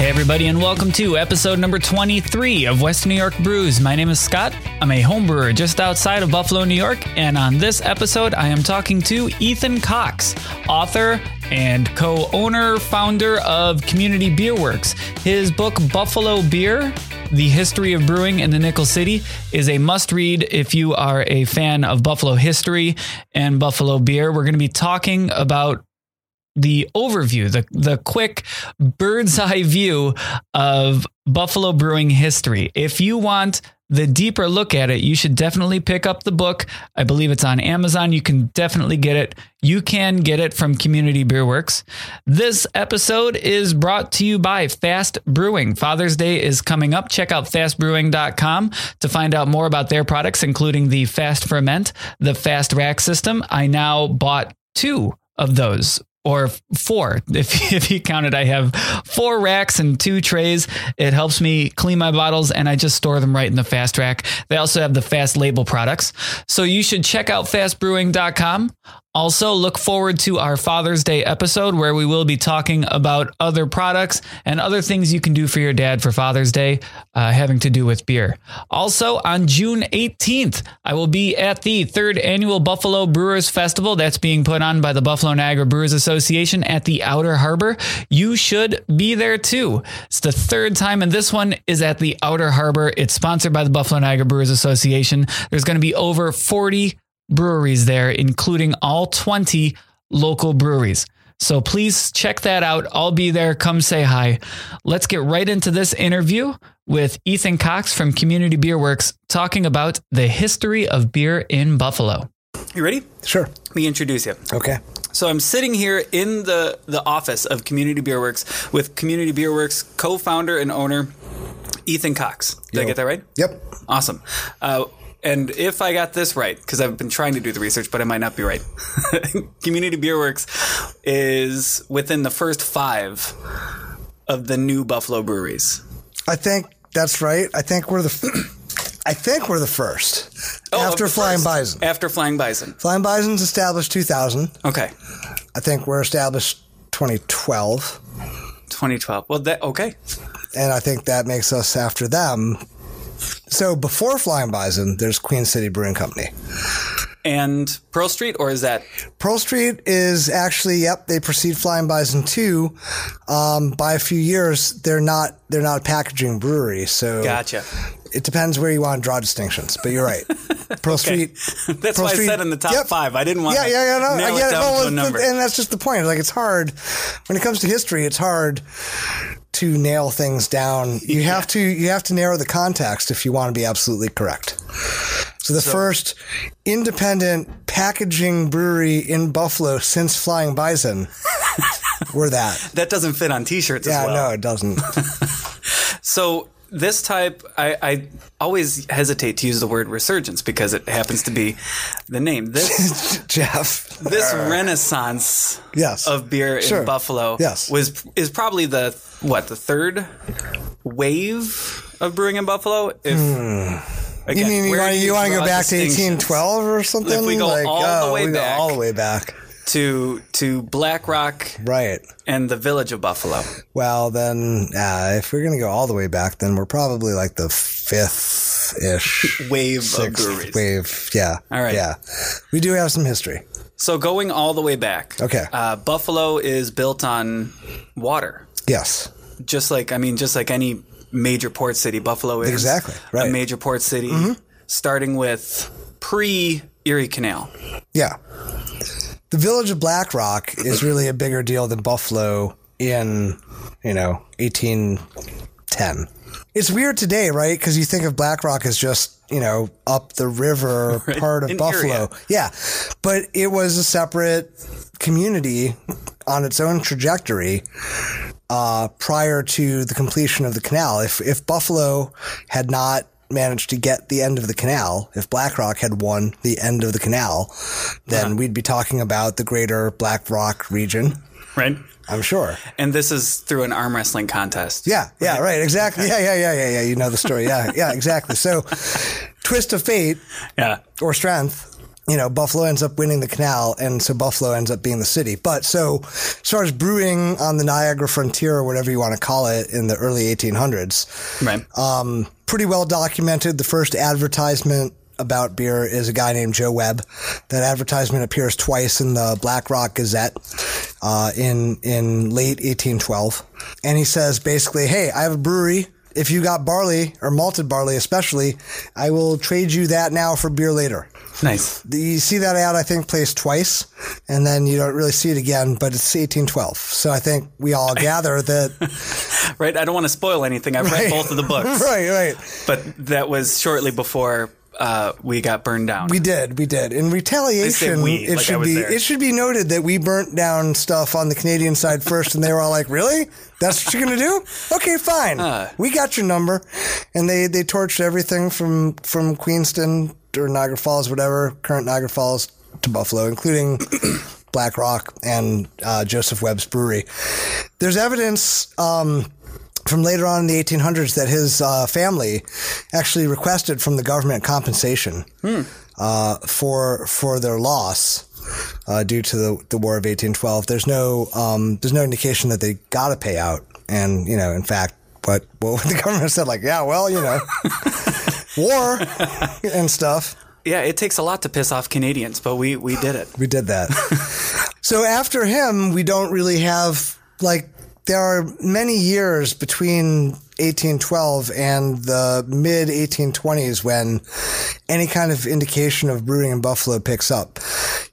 Hey, everybody, and welcome to episode number 23 of West New York Brews. My name is Scott. I'm a home brewer just outside of Buffalo, New York. And on this episode, I am talking to Ethan Cox, author and co owner, founder of Community Beer Works. His book, Buffalo Beer the History of Brewing in the Nickel City is a must read if you are a fan of Buffalo history and Buffalo beer. We're going to be talking about the overview, the the quick bird's eye view of Buffalo brewing history. If you want the deeper look at it, you should definitely pick up the book. I believe it's on Amazon. You can definitely get it. You can get it from Community Beer Works. This episode is brought to you by Fast Brewing. Father's Day is coming up. Check out fastbrewing.com to find out more about their products, including the Fast Ferment, the Fast Rack system. I now bought two of those or four. If, if you count it, I have four racks and two trays. It helps me clean my bottles and I just store them right in the fast rack. They also have the fast label products. So you should check out fastbrewing.com. Also, look forward to our Father's Day episode where we will be talking about other products and other things you can do for your dad for Father's Day, uh, having to do with beer. Also, on June 18th, I will be at the third annual Buffalo Brewers Festival that's being put on by the Buffalo Niagara Brewers Association at the Outer Harbor. You should be there too. It's the third time, and this one is at the Outer Harbor. It's sponsored by the Buffalo Niagara Brewers Association. There's going to be over 40 breweries there, including all 20 local breweries. So please check that out. I'll be there. Come say hi. Let's get right into this interview with Ethan Cox from Community Beer Works talking about the history of beer in Buffalo. You ready? Sure. Let me introduce you. Okay. So I'm sitting here in the, the office of Community Beer Works with Community Beer Works co-founder and owner Ethan Cox. Did Yo. I get that right? Yep. Awesome. Uh, and if I got this right, because I've been trying to do the research, but I might not be right, Community Beer Works is within the first five of the new Buffalo breweries. I think that's right. I think we're the. I think we're the first Oh, after the Flying first. Bison. After Flying Bison. Flying Bison's established 2000. Okay. I think we're established 2012, 2012. Well, that, okay. and I think that makes us after them. So before Flying Bison, there's Queen City Brewing Company. And Pearl Street, or is that Pearl Street is actually yep. They precede Flying Bison too um, by a few years. They're not they're not a packaging brewery, so gotcha? it depends where you want to draw distinctions. But you're right. Pearl Street. That's Pearl why Street- I said in the top Yep. five. I didn't want Yeah, to yeah, yeah. No, narrow I get it it. down No, to a number. and that's just the point. Like it's hard when it comes to history. It's hard to nail things down. You have to you have to narrow the context if you want to be absolutely correct. So the first independent packaging brewery in Buffalo since Flying Bison were that. that doesn't fit on T-shirts Yeah, as well. no, it doesn't. So this type, I, I always hesitate to use the word resurgence because it happens to be the name. This Jeff. this uh, renaissance Yes. of beer Sure. in Buffalo Yes. was is probably the what the third wave of brewing in Buffalo. If. Hmm. You again, mean you want, you want to go back to 1812 or something? If we go like, all the oh, way we back. go all the way back. To to Black Rock Right. and the village of Buffalo. Well, then, uh, if we're going to go all the way back, then we're probably like the fifth ish Wave of sixth breweries. wave. Yeah. All right. Yeah. We do have some history. So going all the way back. Okay. Uh, Buffalo is built on water. Yes. just like I mean, just like any major port city, Buffalo is Exactly, right. Mm-hmm. a major port city, starting with pre Erie Canal. Yeah. The village of Black Rock is really a bigger deal than Buffalo in, you know, 1810. It's weird today, right? Because you think of Black Rock as just, you know, up the river part of An Buffalo. area. Yeah. But it was a separate community on its own trajectory uh, prior to the completion of the canal. If, if Buffalo had not managed to get the end of the canal, if Black Rock had won the end of the canal, then uh-huh. we'd be talking about the greater Black Rock region, Right. I'm sure. And this is through an arm wrestling contest. Yeah, yeah, right, exactly. Yeah, yeah, yeah, yeah, yeah. You know the story. Yeah, yeah, exactly. So, twist of fate Yeah. or strength. You know, Buffalo ends up winning the canal, and so Buffalo ends up being the city. But so, as far as brewing on the Niagara frontier, or whatever you want to call it, in the early 1800s, Right. um, pretty well documented. The first advertisement about beer is a guy named Joe Webb. That advertisement appears twice in the Black Rock Gazette uh, in in late 1812, and he says basically, "Hey, I have a brewery." If you got barley or malted barley, especially, I will trade you that now for beer later. nice. You see that ad, I think, placed twice, and then you don't really see it again, but it's 1812. So I think we all gather that. Right. I don't want to spoil anything. I've read both of the books, right, right. but that was shortly before uh, we got burned down. We did, we did. In retaliation, we, it like should be there. it should be noted that we burnt down stuff on the Canadian side first, and they were all like, "Really? That's what you're gonna do? Okay, fine. we got your number." And they they torched everything from from Queenston or Niagara Falls, whatever current Niagara Falls to Buffalo, including. Black Rock and uh, Joseph Webb's brewery. There's evidence um, from later on in the 1800s that his uh, family actually requested from the government compensation uh, for for their loss uh, due to the, the War of 1812. There's no um, there's no indication that they got a payout, and you know, in fact, what what the government said, like, yeah, well, you know, war and stuff. yeah, it takes a lot to piss off Canadians, but we we did it. We did that. so after him, we don't really have like there are many years between 1812 and the mid 1820s when any kind of indication of brewing in Buffalo picks up.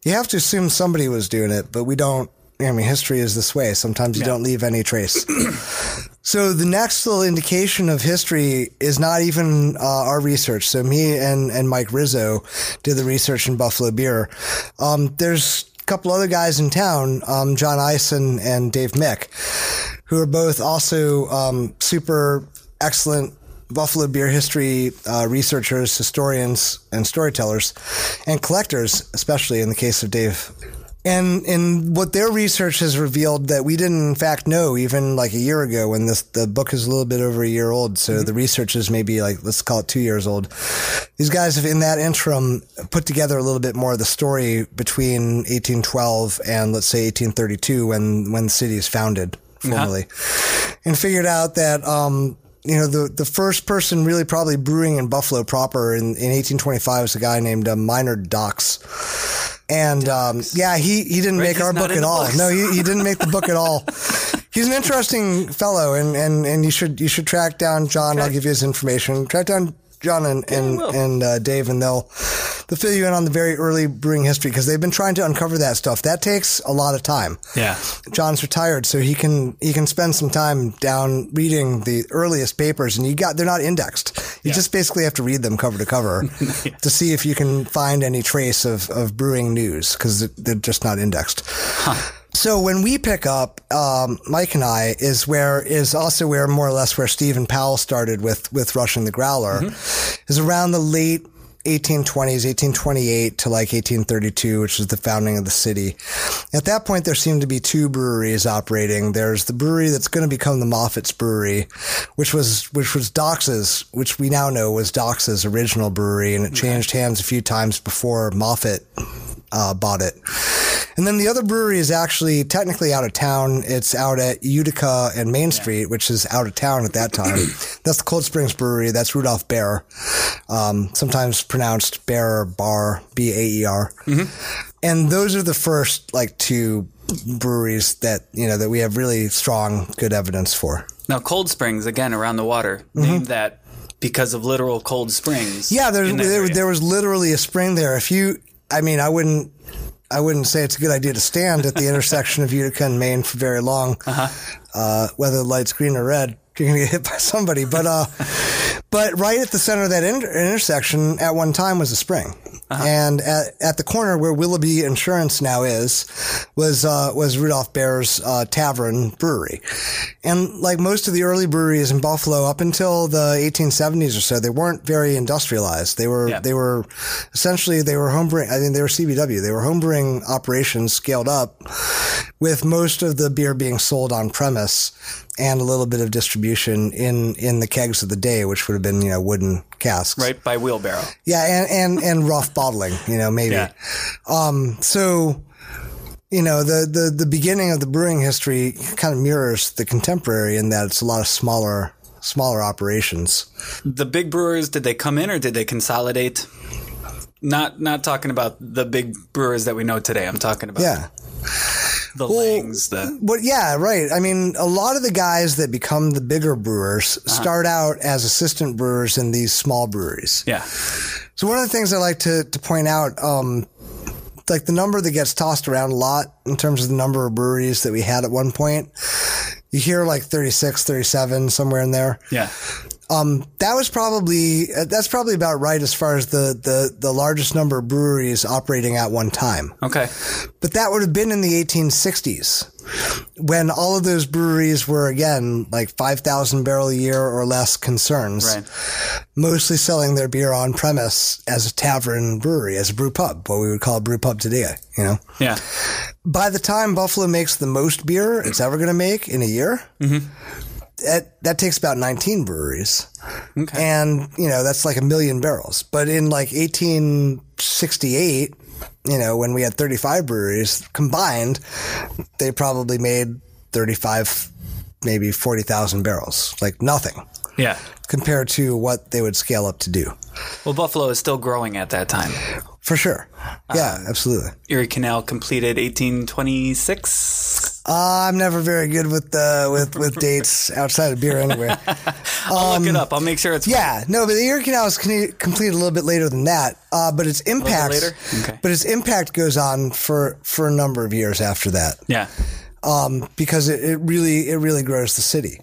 You have to assume somebody was doing it, but we don't. I mean, history is this way. Sometimes you don't leave any trace. So the next little indication of history is not even uh, our research. So me and, and Mike Rizzo did the research in Buffalo Beer. Um, there's couple other guys in town, um, John Eisen and Dave Mick, who are both also um, super excellent Buffalo beer history uh, researchers, historians, and storytellers, and collectors, especially in the case of Dave. And and what their research has revealed that we didn't in fact know even like a year ago when this the book is a little bit over a year old. So the research is maybe like let's call it two years old. These guys have in that interim put together a little bit more of the story between 1812 and let's say 1832 when when the city is founded formally, and figured out that um, you know, the, the first person really probably brewing in Buffalo proper in, in 1825 was a guy named uh, Minard Dox. And, um, yeah, he, he didn't make our book at all. books. No, he, he didn't make the book at all. He's an interesting fellow and, and, and you should, you should track down John. I'll give you his information. Track down John and, and, and, uh, Dave and they'll, they'll fill you in on the very early brewing history because they've been trying to uncover that stuff. That takes a lot of time. Yeah. John's retired, so he can he can spend some time down reading the earliest papers, and you got they're not indexed. You just basically have to read them cover to cover to see if you can find any trace of of brewing news because they're just not indexed. So when we pick up um, Mike and I is where is also where more or less where Stephen Powell started with with Rushing the Growler is around the late 1820s, 1828 to like 1832, which is the founding of the city. At that point, there seemed to be two breweries operating. There's the brewery that's going to become the Moffat's Brewery, which was which was Dox's, which we now know was Dox's original brewery, and it changed hands a few times before Moffat uh, bought it. And then the other brewery is actually technically out of town. It's out at Utica and Main Street, which is out of town at that time. That's the Cold Springs Brewery. That's Rudolph Baer, um, sometimes pronounced Bear or Bar, B A E R. And those are the first like two breweries that you know that we have really strong, good evidence for. Now, Cold Springs, again, around the water, named that because of literal cold springs. Mm-hmm. Yeah, there's, there, area. there was literally a spring there. If you, I mean, I wouldn't, I wouldn't say it's a good idea to stand at the intersection of Utica and Main for very long. uh whether the light's green or red, you're gonna get hit by somebody. But, uh, but right at the center of that inter- intersection at one time was a spring. And at, at the corner where Willoughby Insurance now is, was, uh, was Rudolph Baer's, uh, Tavern Brewery. And like most of the early breweries in Buffalo up until the 1870s or so, they weren't very industrialized. They were, Yeah. they were essentially, they were homebrewing, I mean, they were CBW. They were homebrewing operations scaled up with most of the beer being sold on premise and a little bit of distribution in, in the kegs of the day, which would have been, you know, wooden casks. Right by wheelbarrow. Yeah. And, and, and rough bottling, you know, maybe. Yeah. Um, so, you know, the, the, the beginning of the brewing history kind of mirrors the contemporary in that it's a lot of smaller, smaller operations. The big brewers, did they come in or did they consolidate? Not not talking about the big brewers that we know today. I'm talking about Yeah. The Langs, the But yeah, right. I mean, a lot of the guys that become the bigger brewers Uh-huh. start out as assistant brewers in these small breweries. yeah. So one of the things I like to, to point out, um, like the number that gets tossed around a lot in terms of the number of breweries that we had at one point, you hear like 36, 37, somewhere in there. Yeah. Um, that was probably, uh, that's probably about right as far as the, the, the largest number of breweries operating at one time. Okay. But that would have been in the 1860s when all of those breweries were again like 5,000 barrel a year or less concerns, Right. mostly selling their beer on premise as a tavern brewery, as a brew pub, what we would call a brew pub today, you know? Yeah. By the time Buffalo makes the most beer it's ever going to make in a year, that, that takes about 19 breweries. Okay. And, you know, that's like a million barrels. But in like 1868, you know, when we had 35 breweries combined, they probably made 35, maybe 40,000 barrels. Like nothing Yeah. compared to what they would scale up to do. Well, Buffalo is still growing at that time. For sure. Yeah, uh, absolutely. Erie Canal completed 1826. Uh, I'm never very good with uh, with with dates outside of beer anyway. I'll look it up. I'll make sure it's Um, Yeah, no, but the Erie Canal is completed a little bit later than that. Uh, but its impact, later? Okay. but its impact goes on for for a number of years after that, Yeah. um, because it, it really it really grows the city,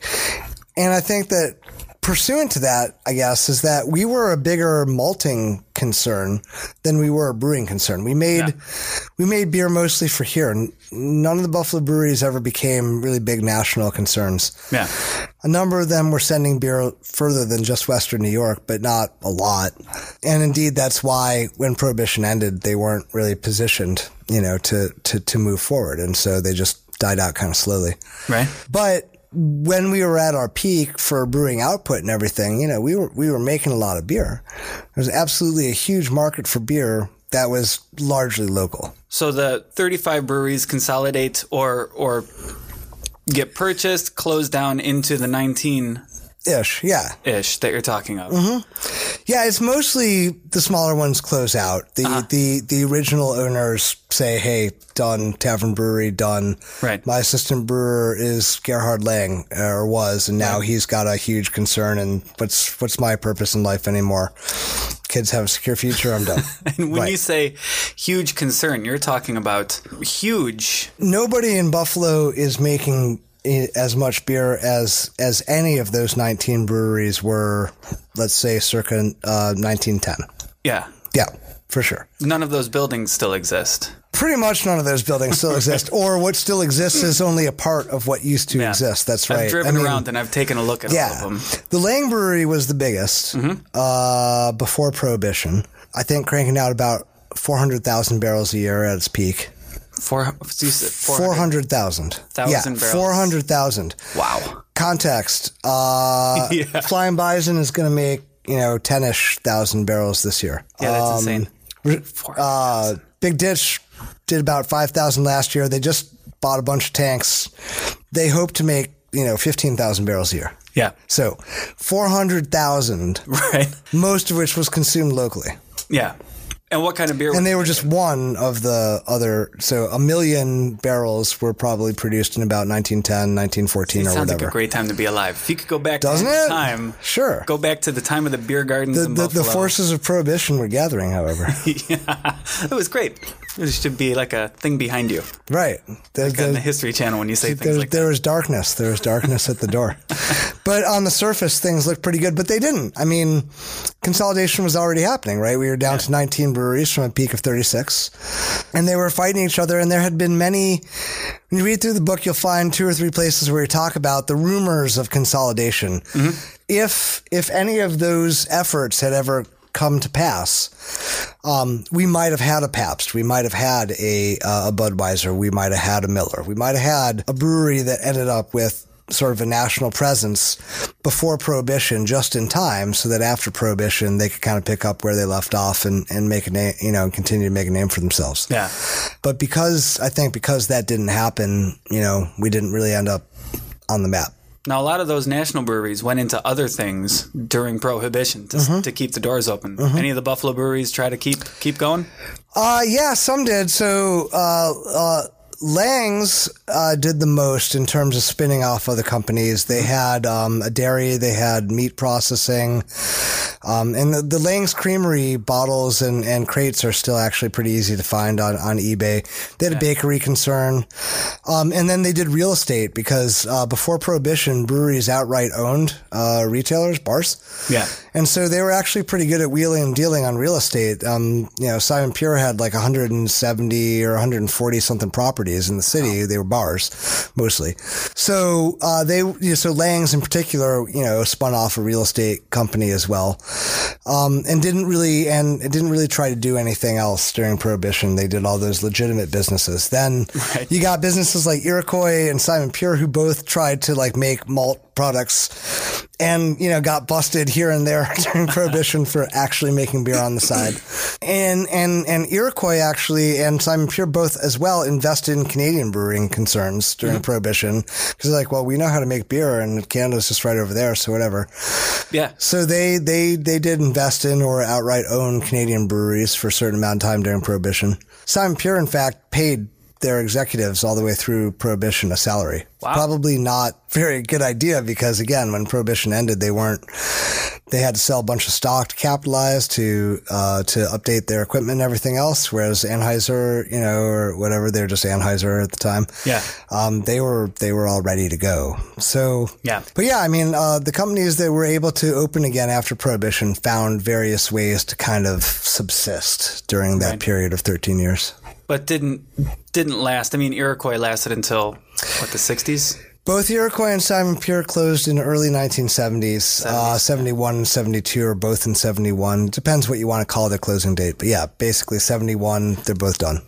and I think that pursuant to that, I guess, is that we were a bigger malting concern than we were a brewing concern. We made we made beer mostly for here. None of the Buffalo breweries ever became really big national concerns. Yeah. A number of them were sending beer further than just Western New York, but not a lot. And indeed, that's why when Prohibition ended, they weren't really positioned, you know, to, to, to move forward. And so they just died out kind of slowly. Right. But when we were at our peak for brewing output and everything, you know, we were, we were making a lot of beer. There's absolutely a huge market for beer that was largely local. So the 35 breweries consolidate or or get purchased, closed down into the 19 Ish. Yeah. ish that you're talking of. Mm-hmm. Yeah, it's mostly the smaller ones close out. The Uh-huh. the the original owners say, "Hey, done. Tavern Brewery done." Right. My assistant brewer is Gerhard Lang, or was, and now he's got a huge concern. And what's what's my purpose in life anymore? Kids have a secure future. I'm done. And when Right. you say huge concern, you're talking about huge. Nobody in Buffalo is making as much beer as as any of those 19 breweries were. Let's say circa uh, 1910. Yeah. Yeah, for sure. None of those buildings still exist. Pretty much none of those buildings still exist, or what still exists is only a part of what used to Yeah. exist. That's right. I've driven I mean, around and I've taken a look at all Yeah, of them. the Lang Brewery was the biggest uh, before Prohibition. I think cranking out about four hundred thousand barrels a year at its peak. Four, you said 400. Four hundred thousand. Yeah, four hundred thousand. Wow. Context: uh, Yeah. Flying Bison is going to make you know ten ish thousand barrels this year. Yeah, that's Um, insane. Uh, Big Ditch did about 5,000 last year. They just bought a bunch of tanks. They hope to make, you know, 15,000 barrels a year. Yeah. So 400,000, Right. most of which was consumed locally. Yeah. And what kind of beer? And they were it? just one of the other. So a million barrels were probably produced in about 1910, 1914 or Sounds whatever. like a great time to be alive. If you could go back Doesn't to it? time, Sure. go back to the time of the beer gardens the, the, Buffalo. the forces of prohibition were gathering, however. yeah, it was great. There should be like a thing behind you right. The- on the- History Channel when you say things there, like there was darkness. There was darkness at the door. But on the surface, things looked pretty good, but they didn't. I mean, consolidation was already happening, right? We were down to 19 breweries from a peak of 36, and they were fighting each other. And there had been many. When you read through the book, you'll find two or three places where you talk about the rumors of consolidation. Mm-hmm. If if any of those efforts had ever come to pass, um, we might have had a Pabst, we might have had a uh, a Budweiser, we might have had a Miller, we might have had a brewery that ended up with sort of a national presence before prohibition just in time so that after prohibition they could kind of pick up where they left off and, and make a name you know and continue to make a name for themselves. Yeah. but because i think because that didn't happen you know we didn't really end up on the map Now, a lot of those national breweries went into other things during Prohibition to, Mm-hmm. to keep the doors open. Any of the Buffalo breweries try to keep keep going? Uh, yeah, some did. So, uh, uh, Lang's uh, did the most in terms of spinning off other companies. They had um, a dairy, they had meat processing, um, and the, the Lang's Creamery bottles and, and crates are still actually pretty easy to find on, on eBay. They had a bakery concern, um, and then they did real estate because uh, before Prohibition, breweries outright owned uh, retailers, bars. Yeah. And so they were actually pretty good at wheeling and dealing on real estate. Um, you know, Simon Pure had like 170 or 140 something properties in the city. They were bars mostly. So, uh, they, you know, so Lang's in particular, you know, spun off a real estate company as well. Um, and didn't really, and it didn't really try to do anything else during prohibition. They did all those legitimate businesses. Then Right. you got businesses like Iroquois and Simon Pure who both tried to like make malt products and, you know, got busted here and there during prohibition for actually making beer on the side. And, and, and Iroquois actually and Simon Pure both as well invested in Canadian brewing concerns during mm-hmm. prohibition because they're like, well, we know how to make beer and Canada's just right over there. So whatever. Yeah. So they, they, they did invest in or outright own Canadian breweries for a certain amount of time during Prohibition. Simon Pure, in fact, paid their executives all the way through Prohibition a salary. Wow. Probably not very good idea because again, when Prohibition ended, they weren't, they had to sell a bunch of stock to capitalize to, uh, to update their equipment and everything else. Whereas Anheuser, you know, or whatever, they were just Anheuser at the time. Yeah. Um, they were, they were all ready to go. So, Yeah. but yeah, I mean, uh, the companies that were able to open again after Prohibition found various ways to kind of subsist during that Right. period of 13 years. But didn't didn't last. I mean, Iroquois lasted until what the '60s. Both Iroquois and Simon Pure closed in early 1970s. Uh, 71 and 72 are both in 71. Depends what you want to call their closing date. But yeah, basically 71, they're both done.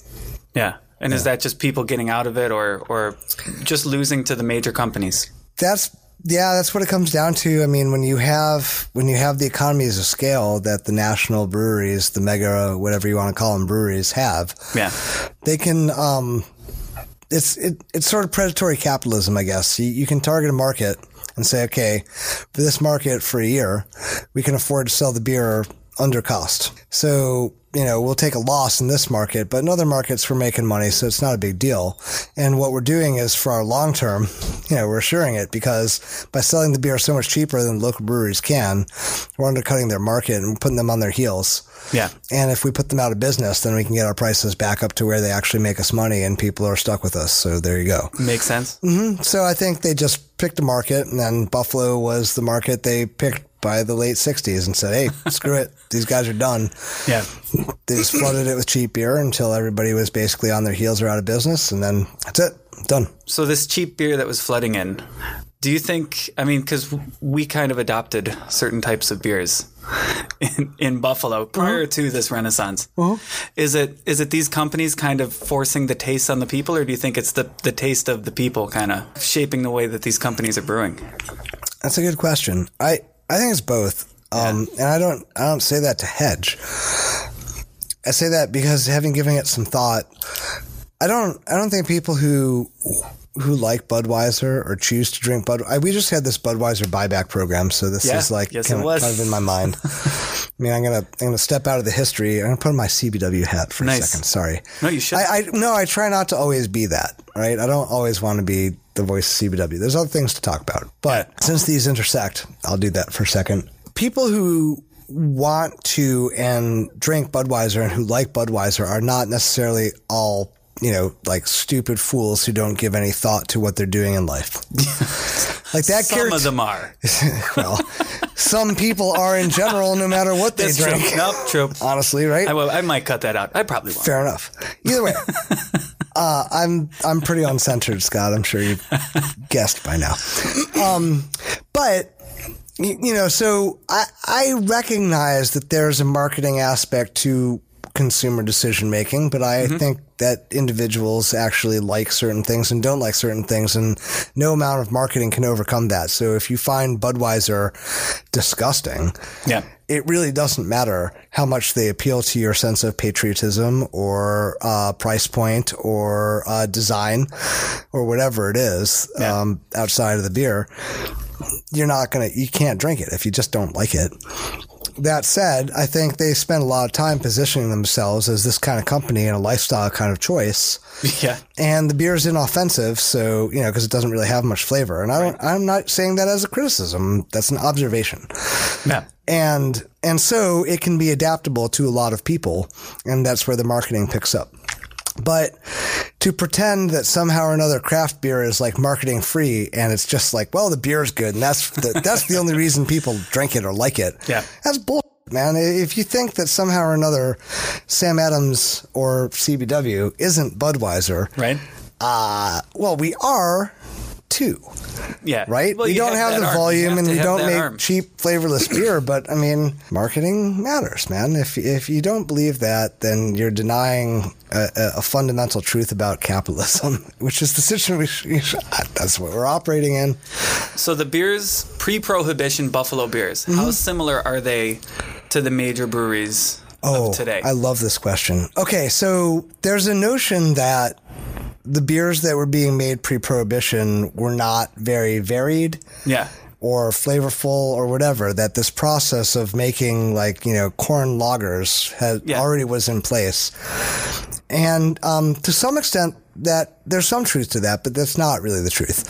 Yeah. And is that just people getting out of it, or or just losing to the major companies? That's yeah, that's what it comes down to. I mean, when you have when you have the economies of scale that the national breweries, the mega whatever you want to call them breweries have, Yeah. they can um it's it, it's sort of predatory capitalism i guess you, you can target a market and say okay for this market for a year we can afford to sell the beer under cost so you know we'll take a loss in this market but in other markets we're making money so it's not a big deal and what we're doing is for our long term you know we're assuring it because by selling the beer so much cheaper than local breweries can we're undercutting their market and putting them on their heels Yeah. and if we put them out of business, then we can get our prices back up to where they actually make us money and people are stuck with us. So there you go. Makes sense. Mm-hmm. So I think they just picked a market and then Buffalo was the market they picked by the late 60s and said, hey, screw it. These guys are done. Yeah. They just flooded it with cheap beer until everybody was basically on their heels or out of business. And then that's it. Done. So this cheap beer that was flooding in, do you think? I mean, because we kind of adopted certain types of beers in, in Buffalo prior uh-huh. to this renaissance. Uh-huh. Is it is it these companies kind of forcing the taste on the people, or do you think it's the the taste of the people kind of shaping the way that these companies are brewing? That's a good question. I, I think it's both. Um, and I don't, I don't say that to hedge. I say that because having given it some thought, I don't, I don't think people who, who like Budweiser or choose to drink Bud, I, we just had this Budweiser buyback program. So this Yeah, is like yes, kind, it of, was. kind of in my mind. I mean, I'm going to, I'm to step out of the history. I'm going to put on my CBW hat for Nice. a second. Sorry. No, you should. I, I no, I try not to always be that, right? I don't always want to be the voice of CBW. There's other things to talk about. But since these intersect, I'll do that for a second. People who want to and drink Budweiser and who like Budweiser are not necessarily all, you know, like stupid fools who don't give any thought to what they're doing in life. like that Some character- of them are. well, some people are in general, no matter what they That's drink. true. Nope, true. Honestly, right? I, will, I might cut that out. I probably won't. Fair enough. Either way, uh, I'm I'm pretty uncensored, Scott. I'm sure you've guessed by now. Um, but you, you know, so I, I recognize that there's a marketing aspect to consumer decision making, but I Mm-hmm. think that individuals actually like certain things and don't like certain things, and no amount of marketing can overcome that. So if you find Budweiser disgusting, Yeah. it really doesn't matter how much they appeal to your sense of patriotism or uh, price point or uh, design or whatever it is Yeah. um, outside of the beer. You're not gonna, you can't drink it if you just don't like it. That said, I think they spend a lot of time positioning themselves as this kind of company and a lifestyle kind of choice. Yeah. And the beer is inoffensive, so you know because it doesn't really have much flavor. And I don't, I'm not saying that as a criticism. That's an observation Yeah. and and so it can be adaptable to a lot of people and that's where the marketing picks up but to pretend that somehow or another craft beer is like marketing free and it's just like well the beer is good and that's the, that's the only reason people drink it or like it Yeah. that's bull man if you think that somehow or another sam adams or cbw isn't budweiser Right. uh well we are too Yeah. right? Well, we you don't have, that the arm. Volume have and we don't make arm. cheap flavorless beer, but I mean, marketing matters, man. If if you don't believe that, then you're denying a, a- fundamental truth about capitalism, which is the situation. We, that's what we're operating in. So the beers pre-prohibition Buffalo beers, Mm-hmm. how similar are they to the major breweries Oh, of today? I love this question. Okay, so there's a notion that the beers that were being made pre-prohibition were not very varied. yeah. or flavorful or whatever that this process of making like you know corn lagers had Yeah. already was in place and um, to some extent that there's some truth to that but that's not really the truth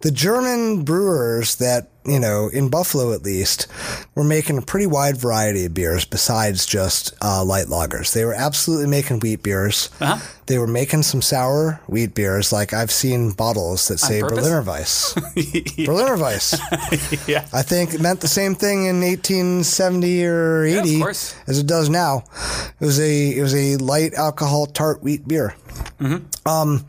the german brewers that you know in buffalo at least were making a pretty wide variety of beers besides just uh, light lagers they were absolutely making wheat beers Uh-huh. they were making some sour wheat beers like i've seen bottles that say berliner weiss Berliner Weiss. Yeah. I think it meant the same thing in 1870 or 80 of course. as it does now. It was a it was a light alcohol tart wheat beer. Mm-hmm. Um,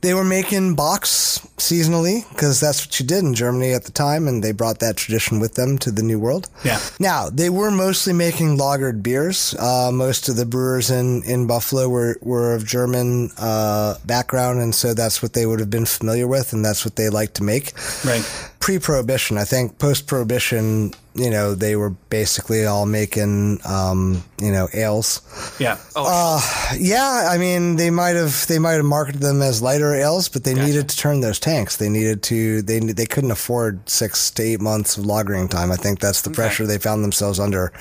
they were making bocks seasonally because that's what you did in Germany at the time, and they brought that tradition with them to the New World. Yeah. Now they were mostly making lagered beers. Uh, most of the brewers in, in Buffalo were were of German uh, background, and so that's what they would have been familiar with, and that's what they liked to make Right. Pre-prohibition. I think post-prohibition, you know, they were basically all making, um, you know, ales. Yeah. Oh, Uh, yeah, I mean, they might have they might have marketed them as lighter ales, but they needed to turn those tanks. They needed to they they couldn't afford six to eight months of lagering time. I think that's the pressure they found themselves under,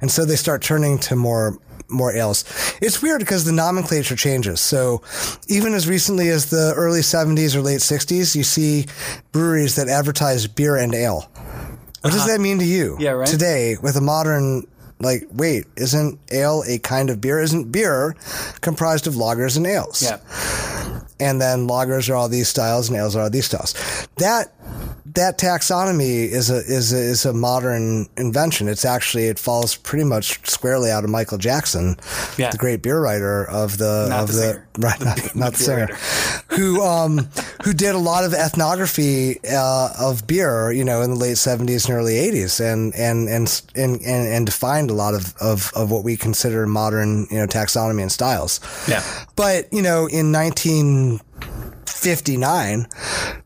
and so they start turning to more more ales. It's weird because the nomenclature changes. So even as recently as the early 70s or late 60s, you see breweries that advertise beer and ale. What does that mean to you? Uh-huh. Yeah, right. Today with a modern like wait, isn't ale a kind of beer? Isn't beer comprised of lagers and ales? yeah. and then lagers are all these styles and ales are all these styles. That that taxonomy is a is a, is a modern invention. It's actually it falls pretty much squarely out of Michael Jackson, Yeah. the great beer writer of the Not of the the, right not, not the, singer, who um who did a lot of ethnography uh, of beer, you know, in the late seventies and early eighties, and and and and and, and defined a lot of, of of what we consider modern you know taxonomy and styles. Yeah. But, you know, in 1959,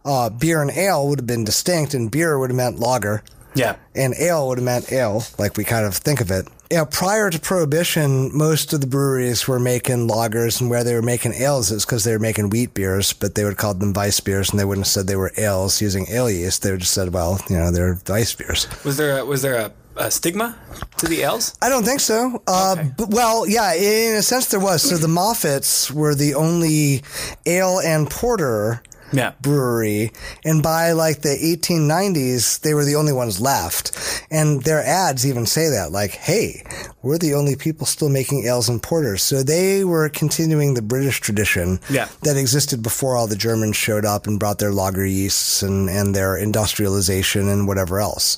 uh, beer and ale would have been distinct, and beer would have meant lager, Yeah. and ale would have meant ale, like we kind of think of it. You know, prior to Prohibition, most of the breweries were making lagers, and where they were making ales is because they were making wheat beers, but they would have called them weiss beers, and they wouldn't have said they were ales using ale yeast. They would have just said, well, you know, they're weiss beers. Was there a, was there a, a stigma to the ales? I don't think so. Uh, Okay. but, well, yeah, in a sense there was. So the Moffats were the only ale and porter Yeah. brewery, and by like the 1890s, they were the only ones left. And their ads even say that, like, "Hey, we're the only people still making ales and porters." So they were continuing the British tradition Yeah. that existed before all the Germans showed up and brought their lager yeasts and, and their industrialization and whatever else.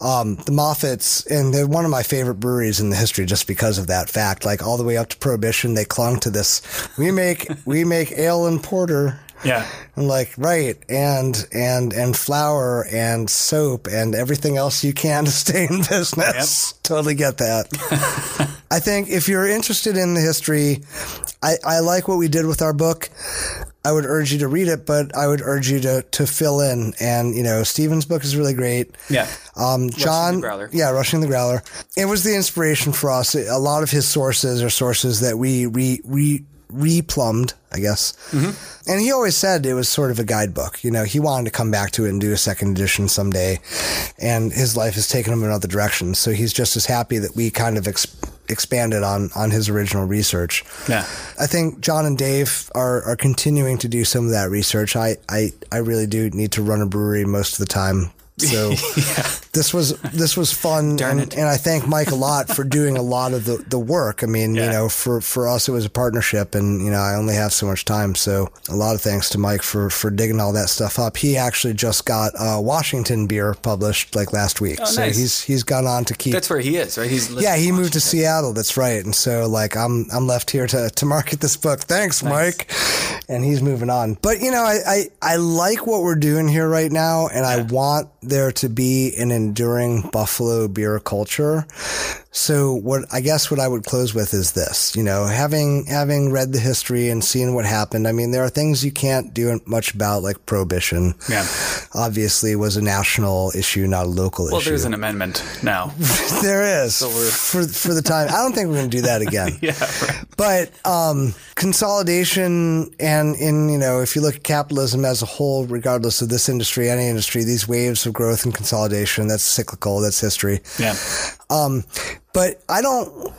Um, the Moffats, and they're one of my favorite breweries in the history just because of that fact. Like all the way up to Prohibition, they clung to this. We make we make ale and porter. Yeah. I'm like, right, and and and flour and soap and everything else you can to stay in business. Yep. Totally get that. I think if you're interested in the history, I, I like what we did with our book. I would urge you to read it, but I would urge you to to fill in. And you know, Stephen's book is really great. Yeah. Um, John, yeah, rushing the growler. It was the inspiration for us. A lot of his sources are sources that we we, re replumbed, I guess. Mm-hmm. And he always said it was sort of a guidebook. You know, he wanted to come back to it and do a second edition someday. And his life has taken him in other directions. So he's just as happy that we kind of ex- expanded on, on his original research. Yeah. I think John and Dave are, are continuing to do some of that research. I, I, I really do need to run a brewery most of the time so yeah. this was this was fun, and, and, I thank Mike a lot for doing a lot of the, the work. I mean, yeah. you know, for, for us it was a partnership, and you know, I only have so much time, so a lot of thanks to Mike for for digging all that stuff up. He actually just got uh, Washington beer published like last week, oh, so nice. he's he's gone on to keep. That's where he is, right? He's yeah, he moved to Seattle. That's right, and so like I'm I'm left here to to market this book. Thanks, nice. Mike, and he's moving on. But you know, I I, I like what we're doing here right now, and yeah. I want there to be an enduring Buffalo beer culture. So what I guess what I would close with is this, you know, having having read the history and seen what happened. I mean, there are things you can't do much about, like prohibition. Yeah, obviously was a national issue, not a local well, issue. Well, there's an amendment now. there is so for for the time. I don't think we're going to do that again. yeah, right. but um, consolidation and in you know, if you look at capitalism as a whole, regardless of this industry, any industry, these waves of growth and consolidation, that's cyclical. That's history. Yeah. Um, but I don't,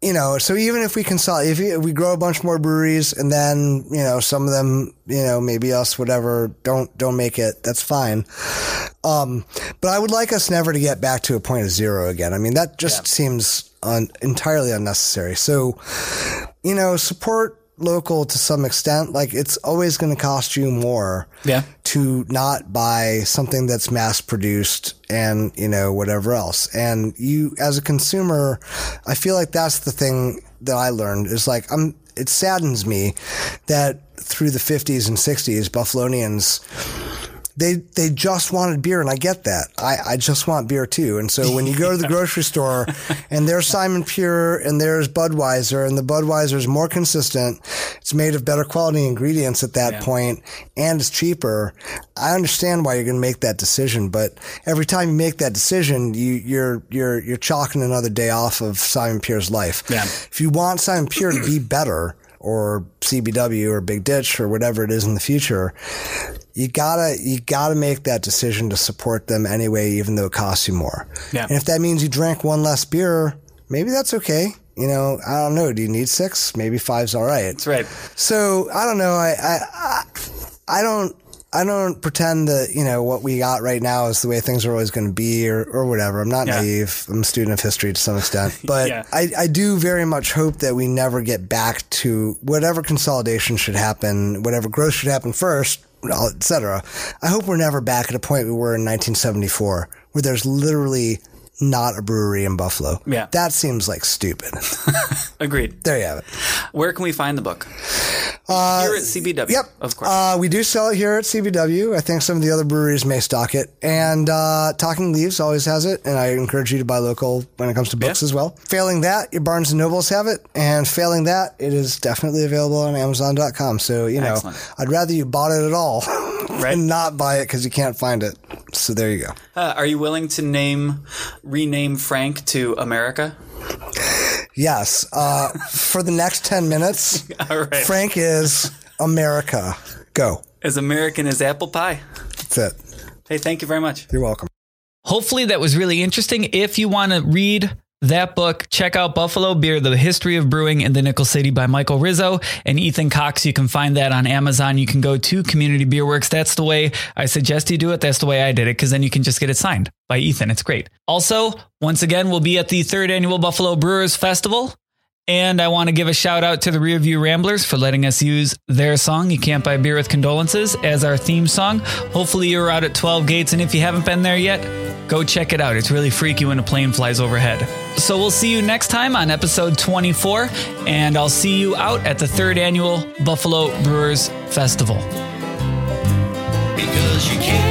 you know, so even if we consolidate, if we grow a bunch more breweries and then, you know, some of them, you know, maybe us, whatever, don't, don't make it, that's fine. Um, but I would like us never to get back to a point of zero again. I mean, that just yeah. seems un- entirely unnecessary. So, you know, support local to some extent. Like it's always going to cost you more yeah. to not buy something that's mass produced and, you know, whatever else. And you, as a consumer, I feel like that's the thing that I learned is like, I'm, it saddens me that through the 50s and 60s, Buffalonians, they they just wanted beer, and I get that. I, I just want beer too. And so when you go to the grocery store and there's Simon Pure and there's Budweiser, and the Budweiser is more consistent, it's made of better quality ingredients at that yeah. point, and it's cheaper. I understand why you're going to make that decision, but every time you make that decision, you, you're you're you're chalking another day off of Simon Pure's life. Yeah. If you want Simon Pure to be better or CBW or Big Ditch or whatever it is in the future, you gotta you gotta make that decision to support them anyway, even though it costs you more. Yeah. And if that means you drank one less beer, maybe that's okay. You know, I don't know. Do you need six? Maybe five's all right. That's right. So I don't know. I I I, don't I don't pretend that, you know, what we got right now is the way things are always going to be or, or whatever. I'm not yeah. naive. I'm a student of history to some extent. But yeah. I, I do very much hope that we never get back to whatever consolidation should happen, whatever growth should happen first, etc. I hope we're never back at a point we were in 1974 where there's literally not a brewery in Buffalo. Yeah. That seems like stupid. Agreed. There you have it. Where can we find the book? Uh, here at CBW. Yep. Of course. Uh, we do sell it here at CBW. I think some of the other breweries may stock it. And uh, Talking Leaves always has it. And I encourage you to buy local when it comes to books yeah. as well. Failing that, your Barnes and Nobles have it. And failing that, it is definitely available on Amazon.com. So, you know, Excellent. I'd rather you bought it at all right. and not buy it because you can't find it. So there you go. Uh, are you willing to name rename Frank to America? Yes. Uh, for the next 10 minutes, Frank is America. Go. As American as apple pie. That's it. Hey, thank you very much. You're welcome. Hopefully that was really interesting. If you want to read that book, check out Buffalo Beer, The History of Brewing in the Nickel City by Michael Rizzo and Ethan Cox. You can find that on Amazon. You can go to Community Beer Works. That's the way I suggest you do it. That's the way I did it because then you can just get it signed by Ethan. It's great. Also, once again, we'll be at the third annual Buffalo Brewers Festival. And I want to give a shout out to the Rearview Ramblers for letting us use their song, You Can't Buy Beer with Condolences, as our theme song. Hopefully, you're out at 12 Gates. And if you haven't been there yet, Go check it out. It's really freaky when a plane flies overhead. So we'll see you next time on episode 24, and I'll see you out at the third annual Buffalo Brewers Festival. Because you can